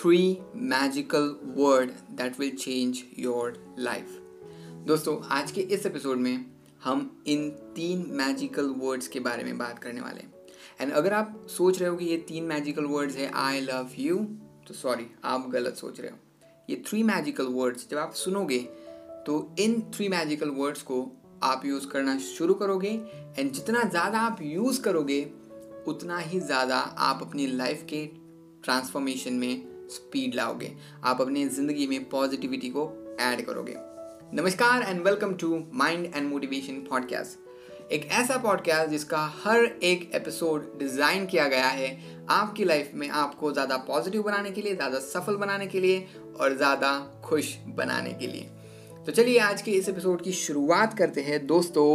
Three magical word that will change your life दोस्तों, आज के इस एपिसोड में हम इन तीन मैजिकल वर्ड्स के बारे में बात करने वाले हैं। एंड अगर आप सोच रहे हो कि ये तीन मैजिकल वर्ड्स है आई लव यू तो सॉरी आप गलत सोच रहे हो। ये थ्री मैजिकल वर्ड्स जब आप सुनोगे तो इन थ्री मैजिकल वर्ड्स को आप यूज़ करना शुरू करोगे एंड जितना ज़्यादा आप यूज़ करोगे, उतना ही ज़्यादा आप अपनी लाइफ के ट्रांसफॉर्मेशन में स्पीड लाओगे। आप अपनी ज़िंदगी में पॉजिटिविटी को ऐड करोगे। नमस्कार and welcome to mind and motivation podcast एक ऐसा पॉडकास्ट जिसका हर एक एपिसोड डिज़ाइन किया गया है आपकी लाइफ में आपको ज़्यादा पॉजिटिव बनाने के लिए, ज़्यादा सफल बनाने के लिए और ज़्यादा खुश बनाने के लिए। तो चलिए आज के इस एपिसोड की शुरुआत करते हैं। दोस्तों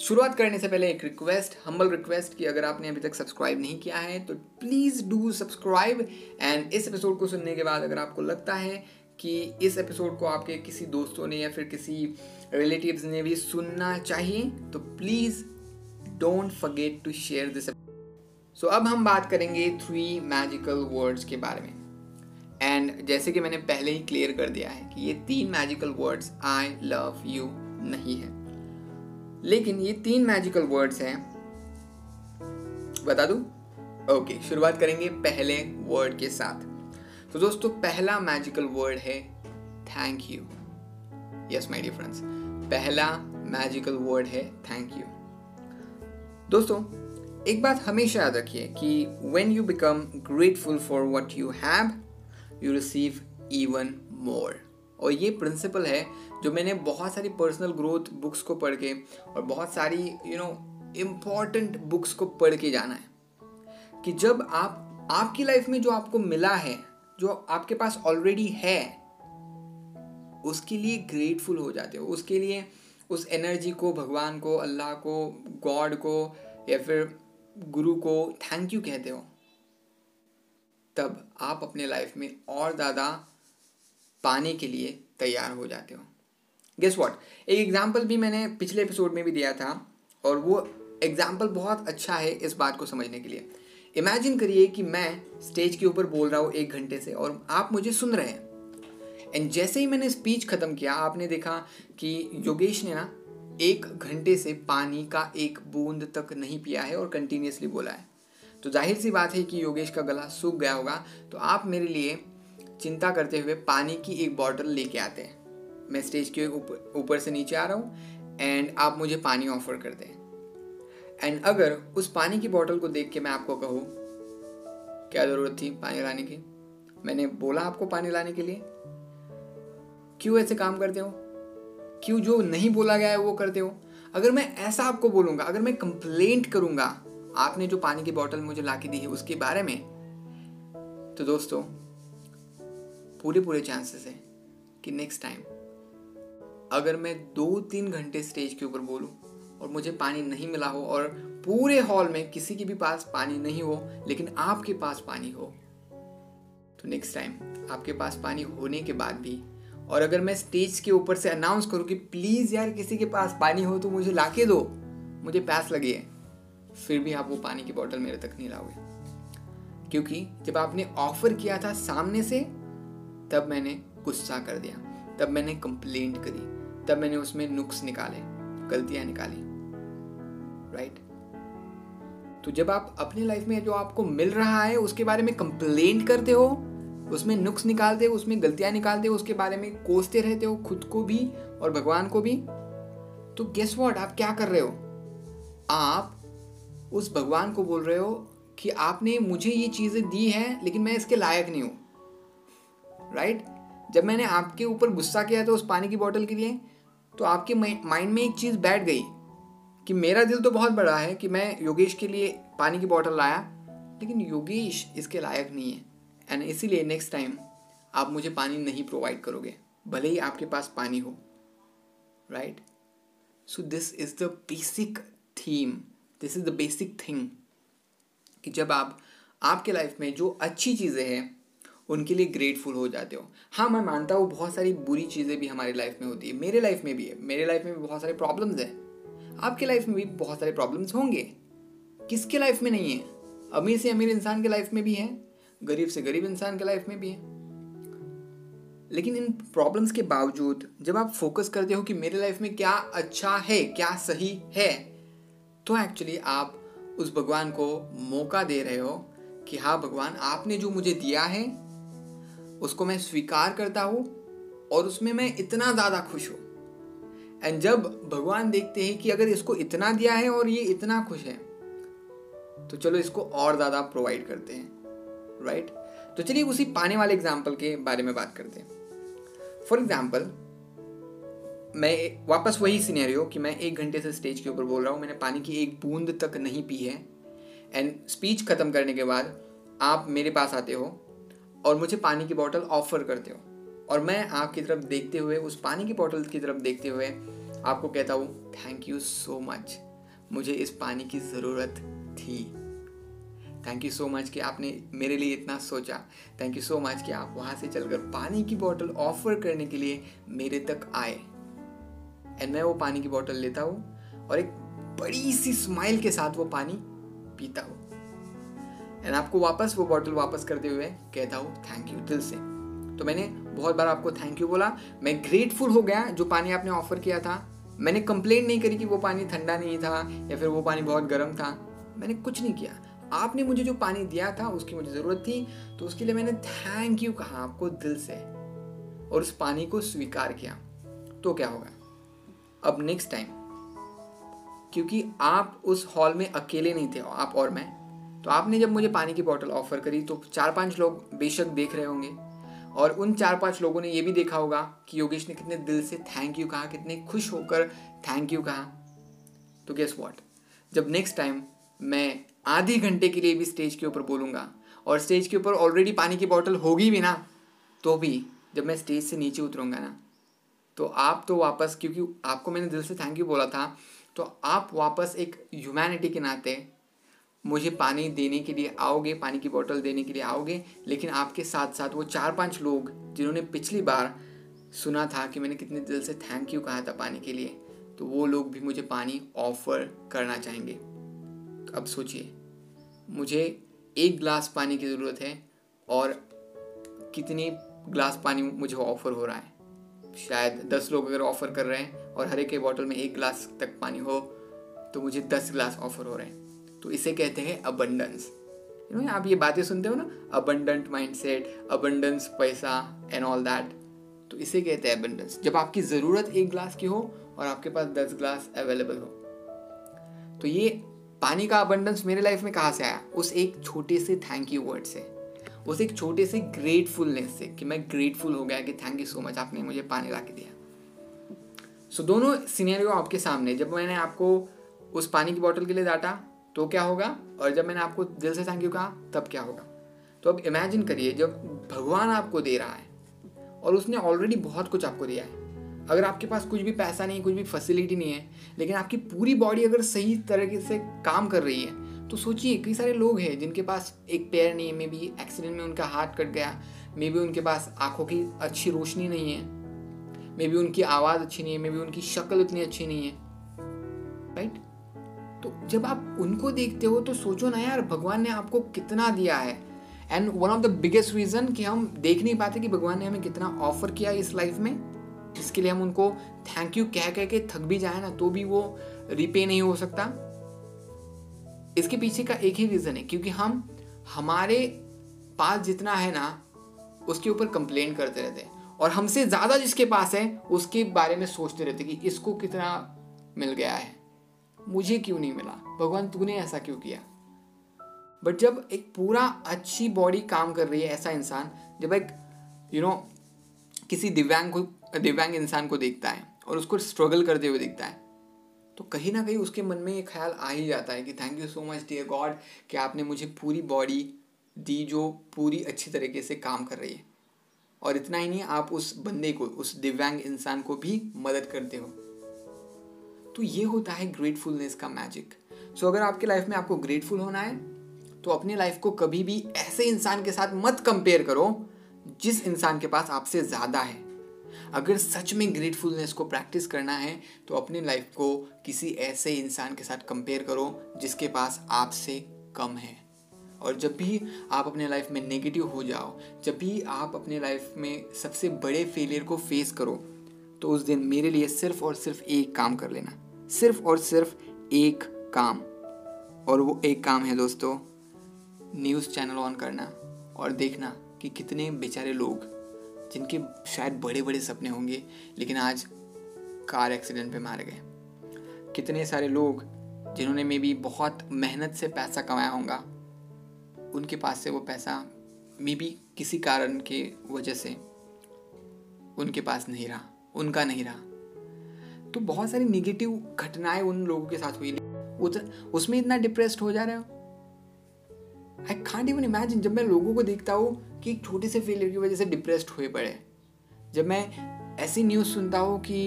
शुरुआत करने से पहले एक रिक्वेस्ट हम्बल रिक्वेस्ट कि अगर आपने अभी तक सब्सक्राइब नहीं किया है तो प्लीज़ डू सब्सक्राइब एंड इस एपिसोड को सुनने के बाद अगर आपको लगता है कि इस एपिसोड को आपके किसी दोस्तों ने या फिर किसी रिलेटिव्स ने भी सुनना चाहिए तो please don't forget to share this so अब हम बात करेंगे थ्री मैजिकल वर्ड्स के बारे में. एंड जैसे कि मैंने पहले ही क्लियर कर दिया है कि ये तीन magical words I love you नहीं है. लेकिन ये तीन मैजिकल वर्ड्स हैं। बता दूँ? ओके शुरुआत करेंगे पहले वर्ड के साथ। तो दोस्तों, पहला मैजिकल वर्ड है thank you yes my dear friends पहला मैजिकल वर्ड है थैंक यू दोस्तों, एक बात हमेशा याद रखिए कि when you become grateful for what you have you receive even more और ये प्रिंसिपल है जो मैंने बहुत सारी पर्सनल ग्रोथ बुक्स को पढ़ के और बहुत सारी यू नो इंपॉर्टेंट बुक्स को पढ़ के जाना है कि जब आप, आपकी लाइफ में जो आपको मिला है, जो आपके पास ऑलरेडी है, उसके लिए ग्रेटफुल हो जाते हो। उसके लिए उस एनर्जी को, भगवान को, अल्लाह को गॉड को या फिर गुरु को थैंक यू कहते हो, तब आप अपने लाइफ में और ज़्यादा पाने के लिए तैयार हो जाते हो। गेस वॉट एक एग्ज़ाम्पल भी मैंने पिछले एपिसोड में भी दिया था और वो एग्ज़ाम्पल बहुत अच्छा है इस बात को समझने के लिए। इमेजिन करिए कि मैं स्टेज के ऊपर बोल रहा हूँ एक घंटे से और आप मुझे सुन रहे हैं। एंड जैसे ही मैंने स्पीच ख़त्म किया, आपने देखा कि योगेश ने ना एक घंटे से पानी का एक बूंद तक नहीं पिया है और कंटिन्यूसली बोला है। तो ज़ाहिर सी बात है कि योगेश का गला सूख गया होगा तो आप मेरे लिए चिंता करते हुए पानी की एक बॉटल लेके आते हैं। मैं स्टेज के ऊपर से नीचे आ रहा हूँ एंड आप मुझे पानी ऑफ़र कर दें। एंड अगर उस पानी की बॉटल को देख के मैं आपको कहूँ, क्या ज़रूरत थी पानी लाने की? मैंने बोला आपको पानी लाने के लिए। क्यों ऐसे काम करते हो? क्यों जो नहीं बोला गया है वो करते हो? अगर मैं ऐसा आपको बोलूँगा, अगर मैं कंप्लेंट करूँगा, आपने जो पानी की बॉटल मुझे ला दी है उसके बारे में तो दोस्तों पूरे पूरे चांसेस हैं कि नेक्स्ट टाइम अगर मैं दो तीन घंटे स्टेज के ऊपर बोलूँ और मुझे पानी नहीं मिला हो और पूरे हॉल में किसी के भी पास पानी नहीं हो, लेकिन आपके पास पानी हो तो नेक्स्ट टाइम आपके पास पानी होने के बाद भी और अगर मैं स्टेज के ऊपर से अनाउंस करूँ कि प्लीज़ यार किसी के पास पानी हो तो मुझे ला दो, मुझे प्यास लगी है, फिर भी आप वो पानी की बॉटल मेरे तक नहीं लाओगे। क्योंकि जब आपने ऑफ़र किया था सामने से तब मैंने गुस्सा कर दिया। तब मैंने कंप्लेंट करी। तब मैंने उसमें नुक्स निकाले, गलतियाँ निकाली। राइट तो जब आप अपनी लाइफ में जो आपको मिल रहा है, उसके बारे में कंप्लेंट करते हो, उसमें नुक्स निकालते हो, उसमें गलतियाँ निकालते हो, उसके बारे में कोसते रहते हो, खुद को भी और भगवान को भी तो गेस वॉट आप क्या कर रहे हो? आप उस भगवान को बोल रहे हो कि आपने मुझे ये चीज़ें दी हैं, लेकिन मैं इसके लायक नहीं हूँ। राइट जब मैंने आपके ऊपर गुस्सा किया था उस पानी की बोतल के लिए तो आपके माइंड में एक चीज़ बैठ गई कि मेरा दिल तो बहुत बड़ा है कि मैं योगेश के लिए पानी की बोतल लाया, लेकिन योगेश इसके लायक नहीं है। एंड इसीलिए नेक्स्ट टाइम आप मुझे पानी नहीं प्रोवाइड करोगे, भले ही आपके पास पानी हो। Right so this is the basic theme this is the basic thing कि जब आप, आपके लाइफ में जो अच्छी चीज़ें हैं उनके लिए ग्रेटफुल हो जाते हो। हाँ मैं मानता हूँ, बहुत सारी बुरी चीज़ें भी हमारी लाइफ में होती है। मेरे लाइफ में भी है। मेरे लाइफ में भी बहुत सारे प्रॉब्लम्स हैं। आपके लाइफ में भी बहुत सारे प्रॉब्लम्स होंगे। किसके लाइफ में नहीं है? अमीर से अमीर इंसान के लाइफ में भी है। गरीब से गरीब इंसान के लाइफ में भी है। लेकिन इन प्रॉब्लम्स के बावजूद, जब आप फोकस करते हो कि मेरे लाइफ में क्या अच्छा है, क्या सही है तो एक्चुअली आप उस भगवान को मौका दे रहे हो कि हाँ भगवान आपने जो मुझे दिया है उसको मैं स्वीकार करता हूँ और उसमें मैं इतना ज़्यादा खुश हूँ। एंड जब भगवान देखते हैं कि अगर इसको इतना दिया है और ये इतना खुश है तो चलो इसको और ज़्यादा प्रोवाइड करते हैं राइट तो चलिए उसी पाने वाले एग्ज़ाम्पल के बारे में बात करते हैं। फॉर एग्ज़ाम्पल मैं वापस वही सीनेरियो कि मैं एक घंटे से स्टेज के ऊपर बोल रहा हूँ, मैंने पानी की एक बूंद तक नहीं पी है। एंड स्पीच ख़त्म करने के बाद आप मेरे पास आते हो और मुझे पानी की बोतल ऑफ़र करते हो। और मैं आपकी तरफ़ देखते हुए, उस पानी की बोतल की तरफ़ देखते हुए आपको कहता हूँ थैंक यू सो मच मुझे इस पानी की ज़रूरत थी। थैंक यू सो मच कि आपने मेरे लिए इतना सोचा। थैंक यू सो मच कि आप वहाँ से चलकर पानी की बोतल ऑफ़र करने के लिए मेरे तक आए। एंड मैं वो पानी की बोतल लेता हूँ और एक बड़ी सी स्माइल के साथ वो पानी पीता हूँ। एंड आपको वापस वो बॉटल वापस करते हुए कहता हूँ थैंक यू दिल से तो मैंने बहुत बार आपको थैंक यू बोला। मैं ग्रेटफुल हो गया जो पानी आपने ऑफ़र किया था। मैंने कंप्लेन नहीं करी कि वो पानी ठंडा नहीं था या फिर वो पानी बहुत गर्म था। मैंने कुछ नहीं किया। आपने मुझे जो पानी दिया था, उसकी मुझे ज़रूरत थी। तो उसके लिए मैंने थैंक यू कहा आपको दिल से और उस पानी को स्वीकार किया। तो क्या होगा? अब नेक्स्ट टाइम क्योंकि आप उस हॉल में अकेले नहीं थे। आप और मैं। तो आपने जब मुझे पानी की बॉटल ऑफ़र करी तो चार पाँच लोग बेशक देख रहे होंगे। और उन चार पाँच लोगों ने ये भी देखा होगा कि योगेश ने कितने दिल से थैंक यू कहा, कितने खुश होकर थैंक यू कहा। तो गेस वॉट जब नेक्स्ट टाइम मैं आधे घंटे के लिए भी स्टेज के ऊपर बोलूँगा, और स्टेज के ऊपर ऑलरेडी पानी की बॉटल होगी भी ना तो भी जब मैं स्टेज से नीचे उतरूँगा ना तो आप तो वापस, क्योंकि आपको मैंने दिल से थैंक यू बोला था तो आप वापस एक ह्यूमैनिटी के नाते मुझे पानी देने के लिए आओगे, पानी की बोतल देने के लिए आओगे, लेकिन आपके साथ साथ वो चार पाँच लोग जिन्होंने पिछली बार सुना था कि मैंने कितने दिल से थैंक यू कहा था पानी के लिए तो वो लोग भी मुझे पानी ऑफ़र करना चाहेंगे। तो अब सोचिए, मुझे एक ग्लास पानी की ज़रूरत है और कितनी ग्लास पानी मुझे ऑफ़र हो रहा है? शायद दस लोग अगर ऑफ़र कर रहे हैं और हर एक बॉटल में एक ग्लास तक पानी हो तो मुझे दस ग्लास ऑफ़र हो रहे हैं। तो इसे कहते हैं अबंडेंस यू नो आप ये बातें सुनते हो ना अबंडेंट माइंडसेट अबंडेंस पैसा एंड ऑल दैट तो इसे कहते हैं अबंडेंस जब आपकी ज़रूरत एक ग्लास की हो और आपके पास दस ग्लास अवेलेबल हो तो ये पानी का अबंडेंस मेरे लाइफ में कहाँ से आया? उस एक छोटे से थैंक यू वर्ड से. उस एक छोटे से ग्रेटफुलनेस से कि मैं ग्रेटफुल हो गया कि थैंक यू सो मच आपने मुझे पानी ला के दिया. सो so, दोनों सीनेरियो आपके सामने. जब मैंने आपको उस पानी की बॉटल के लिए डांटा तो क्या होगा? और जब मैंने आपको दिल से थैंक यू कहा, तब क्या होगा? तो अब इमेजिन करिए, जब भगवान आपको दे रहा है, और उसने ऑलरेडी बहुत कुछ आपको दिया है। अगर आपके पास कुछ भी पैसा नहीं, कुछ भी फैसिलिटी नहीं है, लेकिन आपकी पूरी बॉडी अगर सही तरीके से काम कर रही है तो सोचिए, कई सारे लोग हैं जिनके पास एक पैर नहीं है मे बी एक्सीडेंट में उनका हाथ कट गया मे बी उनके पास आँखों की अच्छी रोशनी नहीं है मे बी उनकी आवाज़ अच्छी नहीं है मे बी उनकी शक्ल इतनी अच्छी नहीं है राइट तो जब आप उनको देखते हो तो सोचो ना यार, भगवान ने आपको कितना दिया है। And one of the biggest reason कि हम देख नहीं पाते कि भगवान ने हमें कितना ऑफ़र किया इस लाइफ में जिसके लिए हम उनको थैंक यू कह कह के थक भी जाए ना तो भी वो रिपे नहीं हो सकता। इसके पीछे का एक ही रीज़न है, क्योंकि हम, हमारे पास जितना है ना, उसके ऊपर कंप्लेन करते रहते हैं। और हमसे ज़्यादा जिसके पास है, उसके बारे में सोचते रहते कि इसको कितना मिल गया है। मुझे क्यों नहीं मिला? भगवान तूने ऐसा क्यों किया? बट जब एक पूरा अच्छी बॉडी काम कर रही है ऐसा इंसान जब एक यू you नो know, किसी दिव्यांग को दिव्यांग इंसान को देखता है और उसको स्ट्रगल करते हुए देखता है तो कहीं ना कहीं उसके मन में ये ख्याल आ ही जाता है कि thank you so much dear God कि आपने मुझे पूरी बॉडी दी जो पूरी अच्छी तरीके से काम कर रही है। और इतना ही नहीं आप उस बंदे को उस दिव्यांग इंसान को भी मदद करते हो। तो ये होता है ग्रेटफुलनेस का मैजिक सो so, अगर आपके लाइफ में आपको ग्रेटफुल होना है तो अपनी लाइफ को कभी भी ऐसे इंसान के साथ मत कंपेयर करो जिस इंसान के पास आपसे ज़्यादा है. अगर सच में ग्रेटफुलनेस को प्रैक्टिस करना है तो अपनी लाइफ को किसी ऐसे इंसान के साथ कंपेयर करो जिसके पास आपसे कम है. और जब भी आप अपने लाइफ में नेगेटिव हो जाओ जब भी आप अपने लाइफ में सबसे बड़े फेलियर को फेस करो तो उस दिन मेरे लिए सिर्फ़ और सिर्फ़ एक काम कर लेना. सिर्फ़ और सिर्फ़ एक काम। और वो एक काम है दोस्तों न्यूज़ चैनल ऑन करना और देखना कि कितने बेचारे लोग, जिनके शायद बड़े बड़े सपने होंगे, लेकिन आज कार एक्सीडेंट पे मारे गए। कितने सारे लोग, जिन्होंने मे बी बहुत मेहनत से पैसा कमाया होगा, उनके पास से वो पैसा मे बी किसी कारण के वजह से उनके पास नहीं रहा, उनका नहीं रहा। तो बहुत सारी निगेटिव घटनाएँ उन लोगों के साथ हुई उसमें इतना डिप्रेस्ड हो जा रहे हो। आई कांट इवन इमेजिन जब मैं लोगों को देखता हूँ कि एक छोटे से फेलियर की वजह से डिप्रेस्ड हुए पड़े। जब मैं ऐसी न्यूज़ सुनता हूँ कि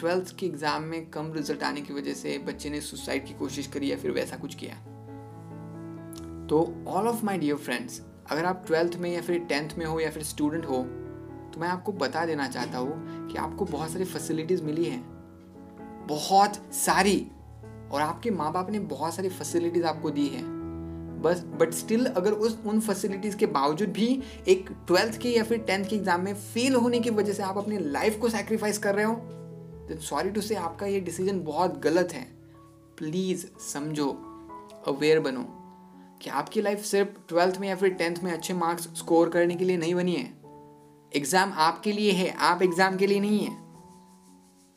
ट्वेल्थ के एग्ज़ाम में कम रिज़ल्ट आने की वजह से बच्चे ने सुसाइड की कोशिश करी या फिर वैसा कुछ किया। तो all of my dear friends अगर आप ट्वेल्थ में या फिर टेंथ में हो या फिर स्टूडेंट हो तो मैं आपको बता देना चाहता हूँ कि आपको बहुत सारी फैसिलिटीज़ मिली हैं। बहुत सारी और आपके माँ बाप ने बहुत सारी फैसिलिटीज़ आपको दी है। बस बट स्टिल अगर उस, उन फैसिलिटीज़ के बावजूद भी एक ट्वेल्थ के या फिर टेंथ के एग्ज़ाम में फेल होने की वजह से आप अपनी लाइफ को सेक्रीफाइस कर रहे हो तो सॉरी टू से आपका ये डिसीज़न बहुत गलत है। प्लीज़ समझो अवेयर बनो कि आपकी लाइफ सिर्फ़ ट्वेल्थ में या फिर टेंथ में अच्छे मार्क्स स्कोर करने के लिए नहीं बनी है। एग्ज़ाम आपके लिए है, आप एग्ज़ाम के लिए नहीं है।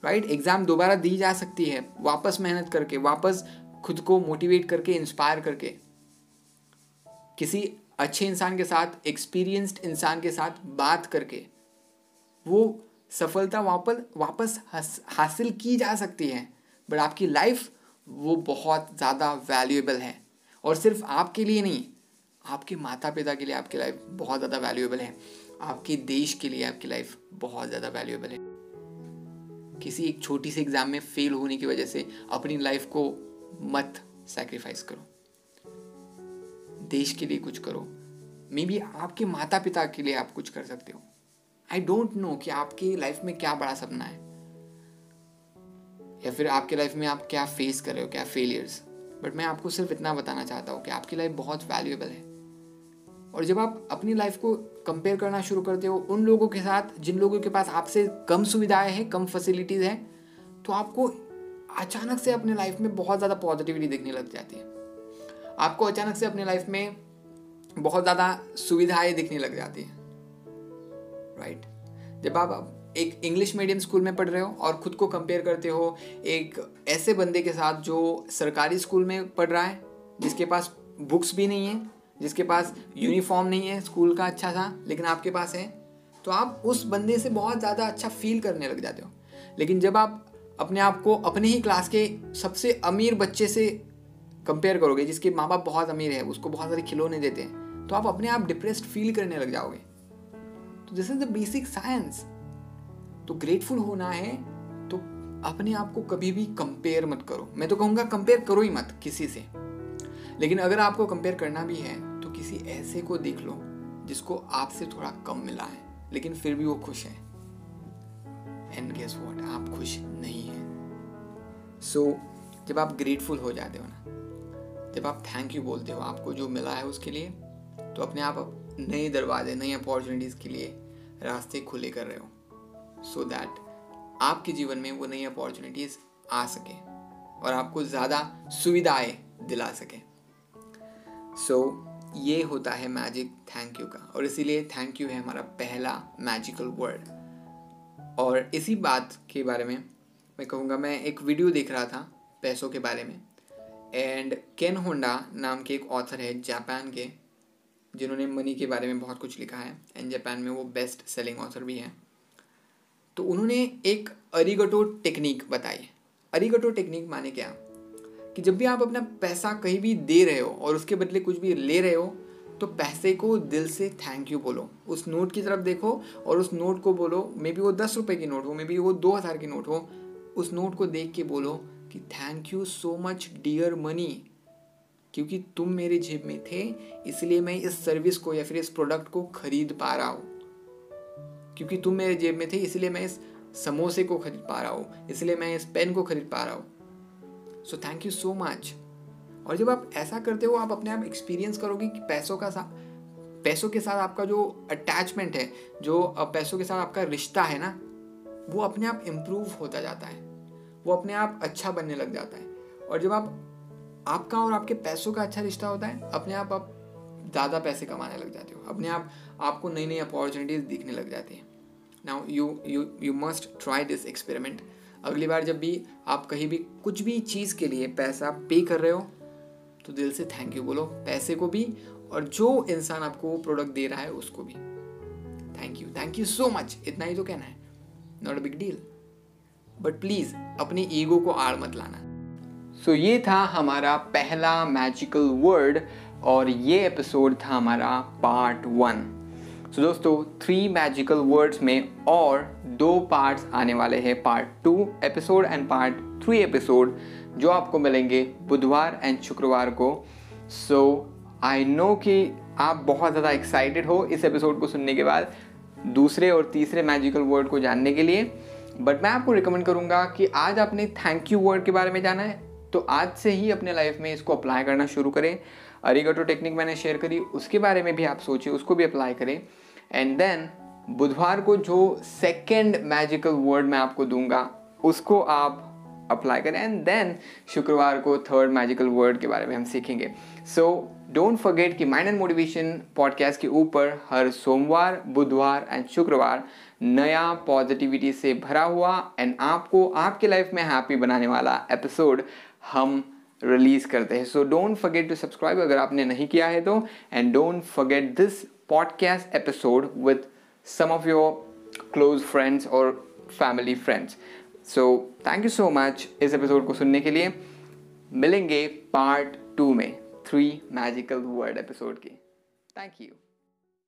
Right right? एग्ज़ाम दोबारा दी जा सकती है, वापस मेहनत करके, वापस खुद को मोटिवेट करके इंस्पायर करके। किसी अच्छे इंसान के साथ एक्सपीरियंस्ड इंसान के साथ बात करके, वो सफलता वापस वापस हासिल की जा सकती है। बट आपकी लाइफ वो बहुत ज़्यादा वैल्यूएबल है। और सिर्फ़ आपके लिए नहीं, आपके माता पिता के लिए आपकी लाइफ बहुत ज़्यादा वैल्यूएबल है। आपके देश के लिए आपकी लाइफ बहुत ज़्यादा वैल्यूएबल है। किसी एक छोटी सी एग्ज़ाम में फेल होने की वजह से अपनी लाइफ को मत सेक्रीफाइस करो। देश के लिए कुछ करो। मे बी आपके माता पिता के लिए आप कुछ कर सकते हो। आई डोंट नो कि आपकी लाइफ में क्या बड़ा सपना है। या फिर आपके लाइफ में आप क्या फेस कर रहे हो, क्या फेलियर्स बट मैं आपको सिर्फ़ इतना बताना चाहता हूँ कि आपकी लाइफ बहुत वैल्यूएबल है। और जब आप अपनी लाइफ को कंपेयर करना शुरू करते हो, उन लोगों के साथ, जिन लोगों के पास आपसे कम सुविधाएँ हैं, कम फैसिलिटीज़ हैं तो आपको अचानक से अपने लाइफ में बहुत ज़्यादा पॉजिटिविटी दिखने लग जाती है। आपको अचानक से अपने लाइफ में बहुत ज़्यादा सुविधाएँ दिखने लग जाती हैं। राइट जब आप एक इंग्लिश मीडियम स्कूल में पढ़ रहे हो और खुद को कंपेयर करते हो, एक ऐसे बंदे के साथ जो सरकारी स्कूल में पढ़ रहा है, जिसके पास बुक्स भी नहीं है जिसके पास यूनिफॉर्म नहीं है स्कूल का अच्छा सा लेकिन आपके पास है तो आप उस बंदे से बहुत ज़्यादा अच्छा फील करने लग जाते हो। लेकिन जब आप अपने आप को अपने ही क्लास के सबसे अमीर बच्चे से कंपेयर करोगे, जिसके माँ बाप बहुत अमीर है, उसको बहुत सारे खिलौने देते हैं तो आप अपने आप डिप्रेस्ड फील करने लग जाओगे। तो this is the basic science तो ग्रेटफुल होना है तो अपने आप को कभी भी कंपेयर मत करो। मैं तो कहूँगा कंपेयर करो ही मत किसी से। लेकिन अगर आपको कंपेयर करना भी है किसी ऐसे को देख लो जिसको आपसे थोड़ा कम मिला है लेकिन फिर भी वो खुश है। एंड गेस वॉट आप खुश नहीं है। सो so, जब आप ग्रेटफुल हो जाते हो ना जब आप थैंक यू बोलते हो आपको जो मिला है उसके लिए तो अपने आप नए दरवाजे नई अपॉर्चुनिटीज़ के लिए रास्ते खुले कर रहे हो सो so दैट आपके जीवन में वो नई अपॉर्चुनिटीज़ आ सके और आपको ज़्यादा सुविधाएँ दिला सके। सो so, ये होता है मैजिक थैंक यू का। और इसीलिए थैंक यू है हमारा पहला मैजिकल वर्ड और इसी बात के बारे में मैं कहूँगा, मैं एक वीडियो देख रहा था पैसों के बारे में। एंड केन होंडा नाम के एक ऑथर है जापान के, जिन्होंने मनी के बारे में बहुत कुछ लिखा है। एंड जापान में वो बेस्ट सेलिंग ऑथर भी हैं। तो उन्होंने एक अरिगटो टेक्निक बताई। अरिगटो टेक्निक माने क्या? कि जब भी आप अपना पैसा कहीं भी दे रहे हो और उसके बदले कुछ भी ले रहे हो तो पैसे को दिल से थैंक यू बोलो। उस नोट की तरफ़ देखो और उस नोट को बोलो। मे बी वो दस रुपए की नोट हो मे बी वो दो हज़ार की नोट हो। उस नोट को देख के बोलो कि thank you so much dear money क्योंकि तुम मेरे जेब में थे, इसलिए मैं इस सर्विस को या फिर इस प्रोडक्ट को खरीद पा रहा हूँ। क्योंकि तुम मेरे जेब में थे, इसलिए मैं इस समोसे को खरीद पा रहा हूँ। इसलिए मैं इस पेन को खरीद पा रहा हूँ। So thank you so much और जब आप ऐसा करते हो, आप अपने आप एक्सपीरियंस करोगे कि पैसों का साथ पैसों के साथ आपका जो अटैचमेंट है, जो पैसों के साथ आपका रिश्ता है ना, वो अपने आप इम्प्रूव होता जाता है। वो अपने आप अच्छा बनने लग जाता है। और जब आप, आपका और आपके पैसों का अच्छा रिश्ता होता है, अपने आप आप ज़्यादा पैसे कमाने लग जाते हो। अपने आप, आपको नई नई अपॉर्चुनिटीज़ दिखने लग जाती हैं। Now you you you must try this experiment अगली बार जब भी आप कहीं भी कुछ भी चीज़ के लिए पैसा पे कर रहे हो तो दिल से थैंक यू बोलो पैसे को भी और जो इंसान आपको प्रोडक्ट दे रहा है उसको भी। Thank you thank you so much इतना ही तो कहना है। Not a big deal but please अपने ईगो को आड़ मत लाना। सो so, ये था हमारा पहला मैजिकल वर्ड और ये एपिसोड था हमारा पार्ट वन सो दोस्तों थ्री मैजिकल वर्ड्स में और दो पार्ट्स आने वाले हैं part two episode and part three episode जो आपको मिलेंगे बुधवार एंड शुक्रवार को। सो आई नो कि आप बहुत ज़्यादा एक्साइटेड हो इस एपिसोड को सुनने के बाद दूसरे और तीसरे मैजिकल वर्ड को जानने के लिए। बट मैं आपको रिकमेंड करूँगा कि आज आपने थैंक यू वर्ड के बारे में जाना है तो आज से ही अपने लाइफ में इसको अप्लाई करना शुरू करें। अरिगटो टेक्निक मैंने शेयर करी, उसके बारे में भी आप सोचिए उसको भी अप्लाई करें। एंड देन बुधवार को जो सेकेंड मैजिकल वर्ड मैं आपको दूँगा, उसको आप अप्लाई करें। एंड देन शुक्रवार को थर्ड मैजिकल वर्ड के बारे में हम सीखेंगे। सो डोंट फॉरगेट कि माइंड एंड मोटिवेशन पॉडकास्ट के ऊपर हर सोमवार, बुधवार एंड शुक्रवार नया पॉजिटिविटी से भरा हुआ एंड आपको आपके लाइफ में हैप्पी बनाने वाला एपिसोड हम रिलीज़ करते हैं। So don't forget to subscribe अगर आपने नहीं किया है तो। And don't forget this podcast episode with some of your close friends और family friends so thank you so much इस एपिसोड को सुनने के लिए। मिलेंगे पार्ट टू में थ्री मैजिकल वर्ड एपिसोड के। Thank you